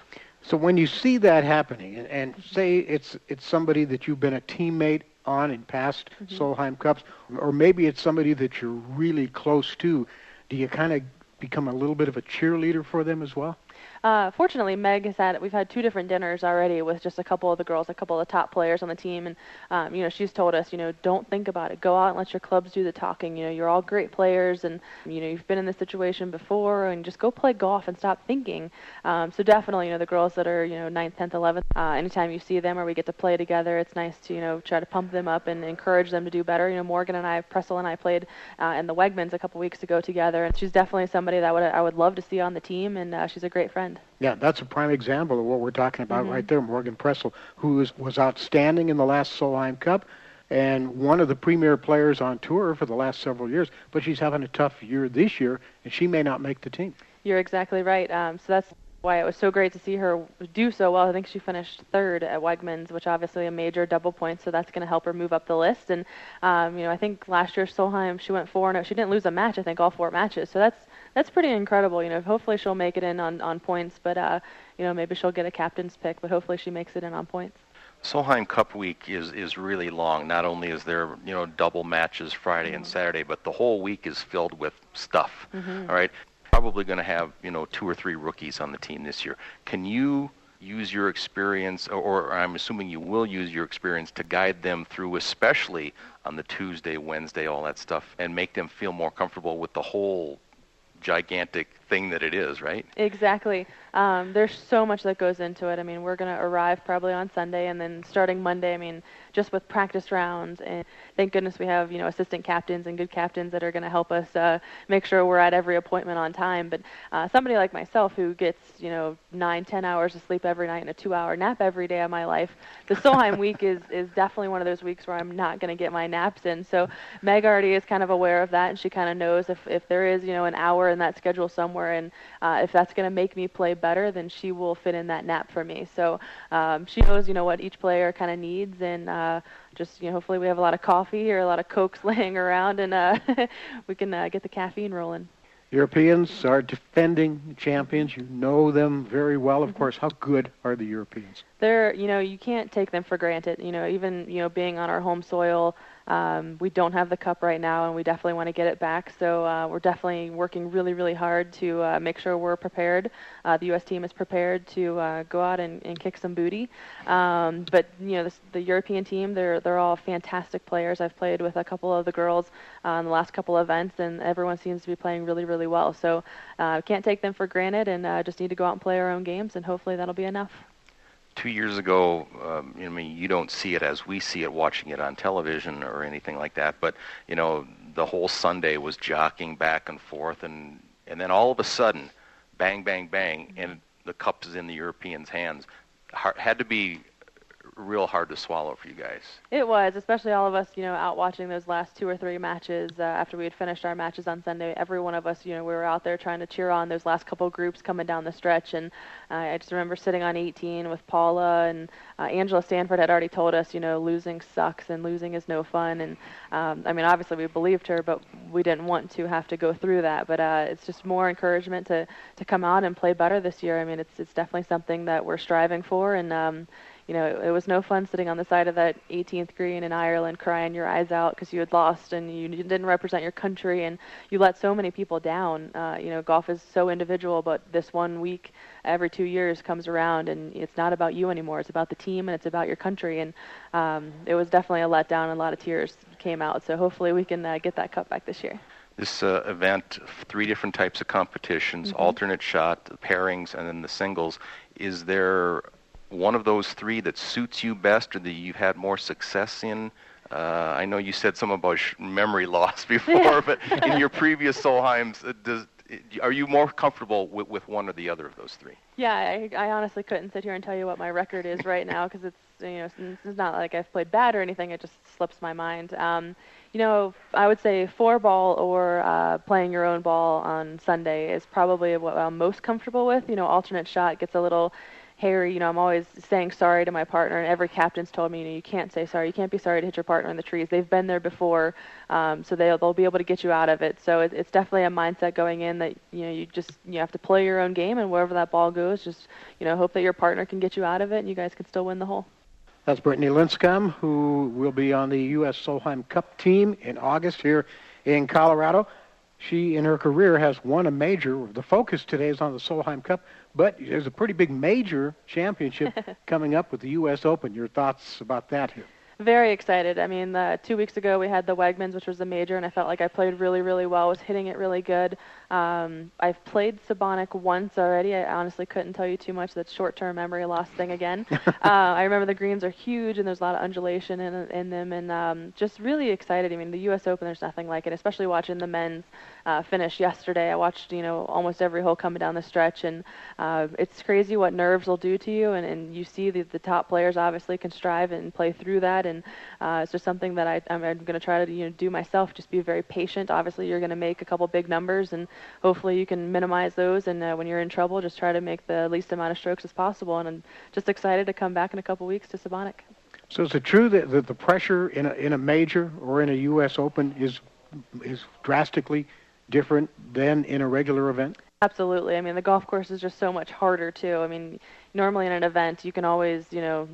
So when you see that happening, and, and say it's it's somebody that you've been a teammate on in past mm-hmm. Solheim Cups, or maybe it's somebody that you're really close to, do you kind of become a little bit of a cheerleader for them as well? Uh, fortunately, Meg has had we've had two different dinners already with just a couple of the girls, a couple of the top players on the team, and um, you know she's told us, you know, don't think about it. Go out and let your clubs do the talking. You know, you're all great players, and you know you've been in this situation before, and just go play golf and stop thinking. Um, so definitely, you know, the girls that are you know ninth, tenth, eleventh, uh, anytime you see them or we get to play together, it's nice to you know try to pump them up and encourage them to do better. You know, Morgan and I, Pressel and I played uh, in the Wegmans a couple weeks ago together, and she's definitely somebody that would I would love to see on the team, and uh, she's a great friend. Yeah, that's a prime example of what we're talking about mm-hmm. right there. Morgan Pressel, who is, was outstanding in the last Solheim Cup and one of the premier players on tour for the last several years, but she's having a tough year this year, and she may not make the team. You're exactly right. Um, so that's why it was so great to see her do so well. I think she finished third at Wegmans, which obviously a major double point, so that's going to help her move up the list. And um, you know, I think last year Solheim she went four and she didn't lose a match. I think all four matches. So that's that's pretty incredible. You know, hopefully she'll make it in on on points, but uh, you know, maybe she'll get a captain's pick, but hopefully she makes it in on points. Solheim Cup week is is really long. Not only is there you know double matches Friday mm-hmm. and Saturday, but the whole week is filled with stuff. Mm-hmm. All right, probably going to have you know two or three rookies on the team this year. Can you use your experience, or, or I'm assuming you will use your experience to guide them through, especially on the Tuesday, Wednesday, all that stuff, and make them feel more comfortable with the whole gigantic thing that it is, right? Exactly. Um, there's so much that goes into it. I mean, we're going to arrive probably on Sunday, and then starting Monday, I mean, just with practice rounds, and thank goodness we have you know assistant captains and good captains that are going to help us uh, make sure we're at every appointment on time. But uh, somebody like myself who gets you know nine, ten hours of sleep every night and a two-hour nap every day of my life, the Solheim week is is definitely one of those weeks where I'm not going to get my naps in. So Meg already is kind of aware of that, and she kind of knows if if there is you know an hour in that schedule somewhere, and uh, if that's going to make me play better, then she will fit in that nap for me. So um, she knows, you know, what each player kind of needs, and uh, just, you know, hopefully we have a lot of coffee or a lot of cokes laying around, and uh, we can uh, get the caffeine rolling. Europeans are defending champions. You know them very well, of course. How good are the Europeans? They're, you know, you can't take them for granted. You know, even, you know, being on our home soil, um, we don't have the cup right now, and we definitely want to get it back. So uh, we're definitely working really, really hard to uh, make sure we're prepared. Uh, the U.S. team is prepared to uh, go out and, and kick some booty. Um, but you know, this, the European team, they're they're all fantastic players. I've played with a couple of the girls in the last couple of events, and everyone seems to be playing really, really well. So uh, can't take them for granted, and uh, just need to go out and play our own games, and hopefully that'll be enough two years ago, um, I mean, you don't see it as we see it watching it on television or anything like that, but you know, the whole Sunday was jockeying back and forth, and and then all of a sudden, bang, bang, bang, and the cup is in the Europeans' hands. Had to be real hard to swallow for you guys. It was, especially all of us, you know, out watching those last two or three matches uh, after we had finished our matches on Sunday. Every one of us, you know, we were out there trying to cheer on those last couple groups coming down the stretch. And uh, I just remember sitting on 18 with Paula and uh, Angela Stanford had already told us, you know, losing sucks and losing is no fun. And um, I mean, obviously we believed her, but we didn't want to have to go through that. But uh, it's just more encouragement to to come out and play better this year. I mean, it's it's definitely something that we're striving for, and um, you know, it, it was no fun sitting on the side of that 18th green in Ireland crying your eyes out because you had lost and you didn't represent your country and you let so many people down. Uh, you know, golf is so individual, but this one week every two years comes around and it's not about you anymore. It's about the team and it's about your country. And um, it was definitely a letdown and a lot of tears came out. So hopefully we can uh, get that cup back this year this uh, event, three different types of competitions, mm-hmm. alternate shot, the pairings, and then the singles. Is there one of those three that suits you best or that you've had more success in? Uh, I know you said something about sh- memory loss before, but in your previous Solheims, uh, does, are you more comfortable with, with one or the other of those three? Yeah, I, I honestly couldn't sit here and tell you what my record is right now because it's you know it's not like I've played bad or anything. It just slips my mind. Um, you know, I would say four ball or uh, playing your own ball on Sunday is probably what I'm most comfortable with. You know, alternate shot gets a little hairy, you know, I'm always saying sorry to my partner, and every captain's told me, you know, you can't say sorry. You can't be sorry to hit your partner in the trees. They've been there before, um, so they'll they'll be able to get you out of it. So it, it's definitely a mindset going in that you know you just you have to play your own game, and wherever that ball goes, just you know hope that your partner can get you out of it, and you guys can still win the hole. That's Brittany Lincicome, who will be on the U.S. Solheim Cup team in August here in Colorado. She, in her career, has won a major. The focus today is on the Solheim Cup, but there's a pretty big major championship coming up with the U.S. Open. Your thoughts about that here? Very excited. I mean, uh, two weeks ago we had the Wegmans, which was a major, and I felt like I played really, really well. Was hitting it really good. Um, I've played Sebonack once already. I honestly couldn't tell you too much. That's short-term memory loss thing again. uh, I remember the greens are huge and there's a lot of undulation in, in them, and um, just really excited. I mean, the U.S. Open, there's nothing like it, especially watching the men's uh, finish yesterday. I watched, you know, almost every hole coming down the stretch, and uh, it's crazy what nerves will do to you. And, and you see the, the top players obviously can strive and play through that, and uh, it's just something that I, I'm, I'm going to try to you know do myself. Just be very patient. Obviously, you're going to make a couple big numbers and hopefully you can minimize those. And uh, when you're in trouble, just try to make the least amount of strokes as possible. And I'm just excited to come back in a couple weeks to Sebonack. So is it true that, that the pressure in a, in a major or in a U.S. Open is is drastically different than in a regular event? Absolutely. I mean, the golf course is just so much harder too. I mean, normally in an event, you can always, you know,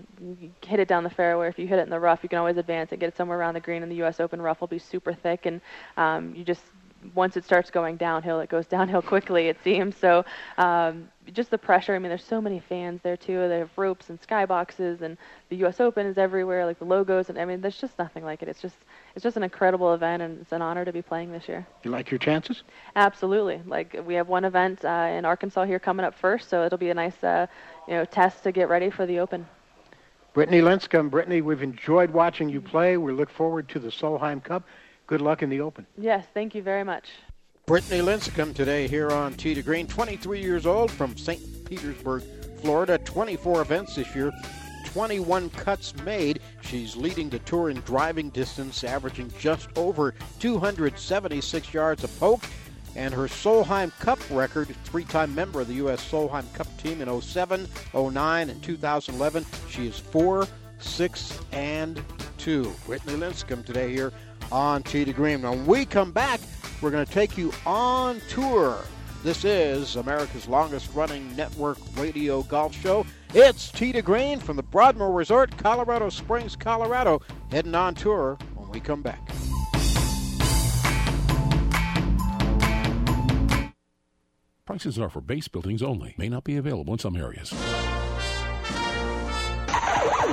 hit it down the fairway. If you hit it in the rough, you can always advance and get it somewhere around the green. And the U.S. Open rough will be super thick, and um, you just once it starts going downhill, it goes downhill quickly, it seems. So um, just the pressure. I mean, there's so many fans there too. They have ropes and skyboxes, and the U.S. Open is everywhere, like the logos, and I mean, there's just nothing like it. It's just it's just an incredible event, and it's an honor to be playing this year. You like your chances? Absolutely. Like we have one event uh, in Arkansas here coming up first, so it'll be a nice uh, you know test to get ready for the Open. Brittany Lincicome. Brittany, we've enjoyed watching you play. We look forward to the Solheim Cup. Good luck in the Open. Yes, thank you very much. Brittany Lincicome today here on Tee to Green, 23 years old from St. Petersburg, Florida. 24 events this year, 21 cuts made. She's leading the tour in driving distance, averaging just over 276 yards a poke. And her Solheim Cup record, three time member of the U.S. Solheim Cup team in 07, 09, and 2011. She is 4, 6, and 2. Brittany Lincicome today here on to Green. When we come back, we're going to take you on tour. This is America's longest running network radio golf show. It's to Green from the Broadmoor Resort, Colorado Springs, Colorado, heading on tour when we come back. Prices are for base buildings only, may not be available in some areas.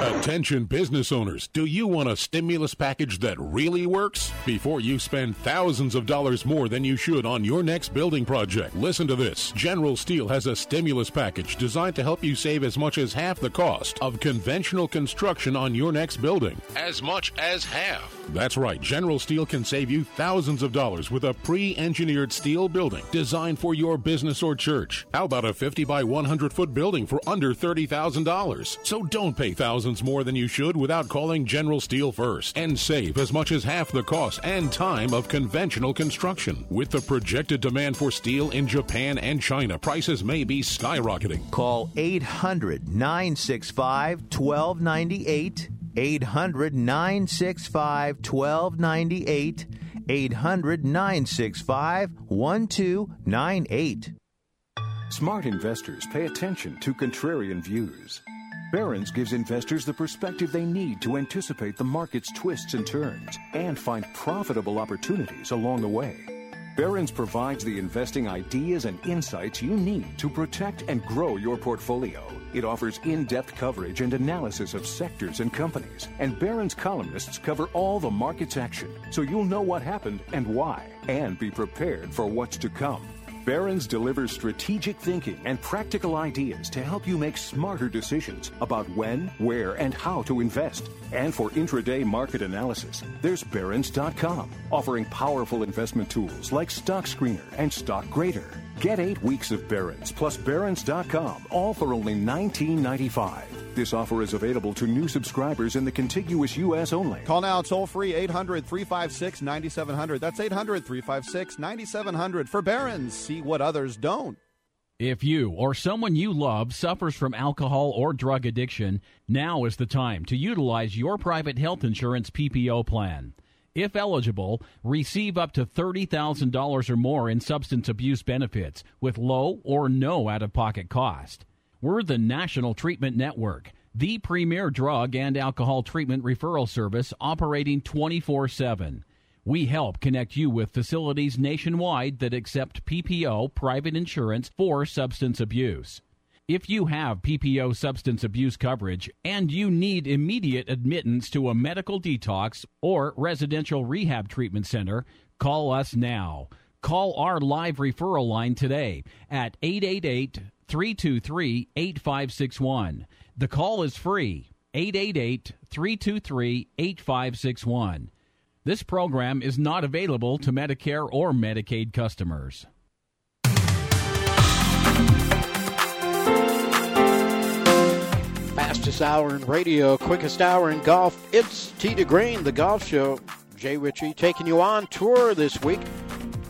Attention business owners, do you want a stimulus package that really works? Before you spend thousands of dollars more than you should on your next building project, listen to this. General Steel has a stimulus package designed to help you save as much as half the cost of conventional construction on your next building. As much as half. That's right, General Steel can save you thousands of dollars with a pre engineered steel building designed for your business or church. How about a 50 by 100 foot building for under $30,000? So don't pay thousands more than you should without calling General Steel first and save as much as half the cost and time of conventional construction. With the projected demand for steel in Japan and China, prices may be skyrocketing. Call 800 965 1298. 800 965 1298. 800 965 1298. Smart investors pay attention to contrarian views. Barron's gives investors the perspective they need to anticipate the market's twists and turns and find profitable opportunities along the way. Barron's provides the investing ideas and insights you need to protect and grow your portfolio. It offers in depth coverage and analysis of sectors and companies. And Barron's columnists cover all the market's action so you'll know what happened and why, and be prepared for what's to come. Barron's delivers strategic thinking and practical ideas to help you make smarter decisions about when, where, and how to invest. And for intraday market analysis, there's Barron's.com, offering powerful investment tools like Stock Screener and Stock Grader. Get eight weeks of Barron's plus Barron's.com, all for only $19.95. This offer is available to new subscribers in the contiguous U.S. only. Call now toll free 800 356 9700. That's 800 356 9700 for Barron's. See what others don't. If you or someone you love suffers from alcohol or drug addiction, now is the time to utilize your private health insurance PPO plan. If eligible, receive up to $30,000 or more in substance abuse benefits with low or no out of pocket cost. We're the National Treatment Network, the premier drug and alcohol treatment referral service operating 24 7. We help connect you with facilities nationwide that accept PPO private insurance for substance abuse. If you have PPO substance abuse coverage and you need immediate admittance to a medical detox or residential rehab treatment center, call us now. Call our live referral line today at 888 323 8561. The call is free 888 323 8561. This program is not available to Medicare or Medicaid customers. Fastest hour in radio, quickest hour in golf. It's T Green, the golf show. Jay Ritchie taking you on tour this week.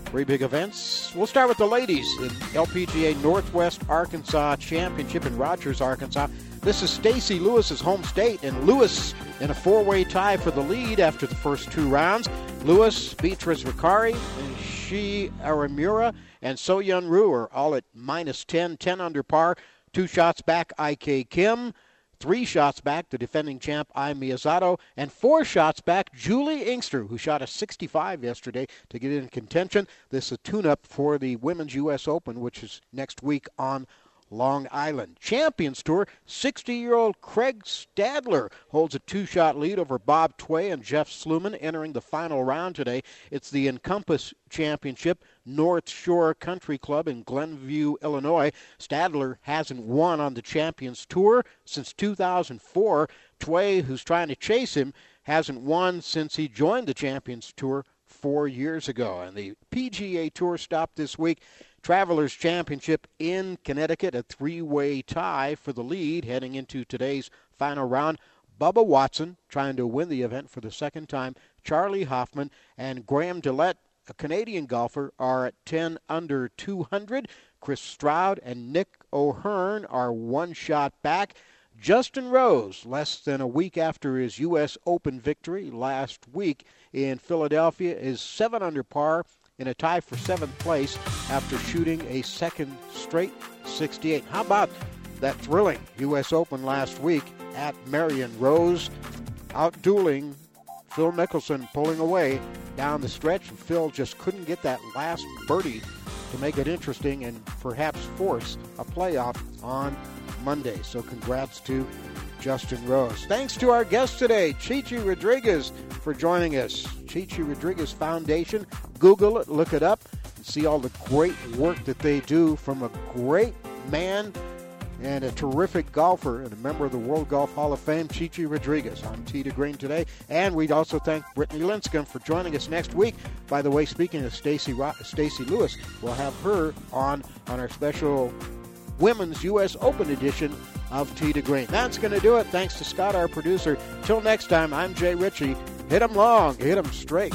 Three big events. We'll start with the ladies in LPGA Northwest Arkansas Championship in Rogers, Arkansas. This is Stacy Lewis's home state, and Lewis in a four-way tie for the lead after the first two rounds. Lewis, Beatriz Recari, and Chie Arimura, and So Yeon Ryu are all at minus 10, 10 under par. Two shots back, IK Kim. Three shots back, the defending champ Ai Miyazato, and four shots back, Juli Inkster, who shot a 65 yesterday to get in contention. This is a tune-up for the Women's U.S. Open, which is next week on Long Island. Champions Tour, 60-year-old Craig Stadler holds a two-shot lead over Bob Tway and Jeff Sluman entering the final round today. It's the Encompass Championship, North Shore Country Club in Glenview, Illinois. Stadler hasn't won on the Champions Tour since 2004. Tway, who's trying to chase him, hasn't won since he joined the Champions Tour four years ago. And the PGA Tour stopped this week. Travelers Championship in Connecticut, a three way tie for the lead heading into today's final round. Bubba Watson trying to win the event for the second time. Charley Hoffman and Graham DeLaet, a Canadian golfer, are at 10 under 200. Chris Stroud and Nick O'Hern are one shot back. Justin Rose, less than a week after his U.S. Open victory last week in Philadelphia, is 7 under par in a tie for seventh place after shooting a second straight 68. How about that thrilling U.S. Open last week at Merion Rose, outdueling Phil Mickelson, pulling away down the stretch. Phil just couldn't get that last birdie to make it interesting and perhaps force a playoff on Monday. So congrats to Justin Rose. Thanks to our guest today, Chichi Rodriguez, for joining us. Chichi Rodriguez Foundation. Google it, look it up, and see all the great work that they do from a great man and a terrific golfer and a member of the World Golf Hall of Fame, Chichi Rodriguez, Tee to Green today. And we'd also thank Brittany Lincicome for joining us next week. By the way, speaking of Stacy Stacy Lewis, we'll have her on on our special Women's U.S. Open edition of Tee to Green. That's going to do it. Thanks to Scott, our producer. Till next time, I'm Jay Ritchie. Hit 'em long, hit 'em straight.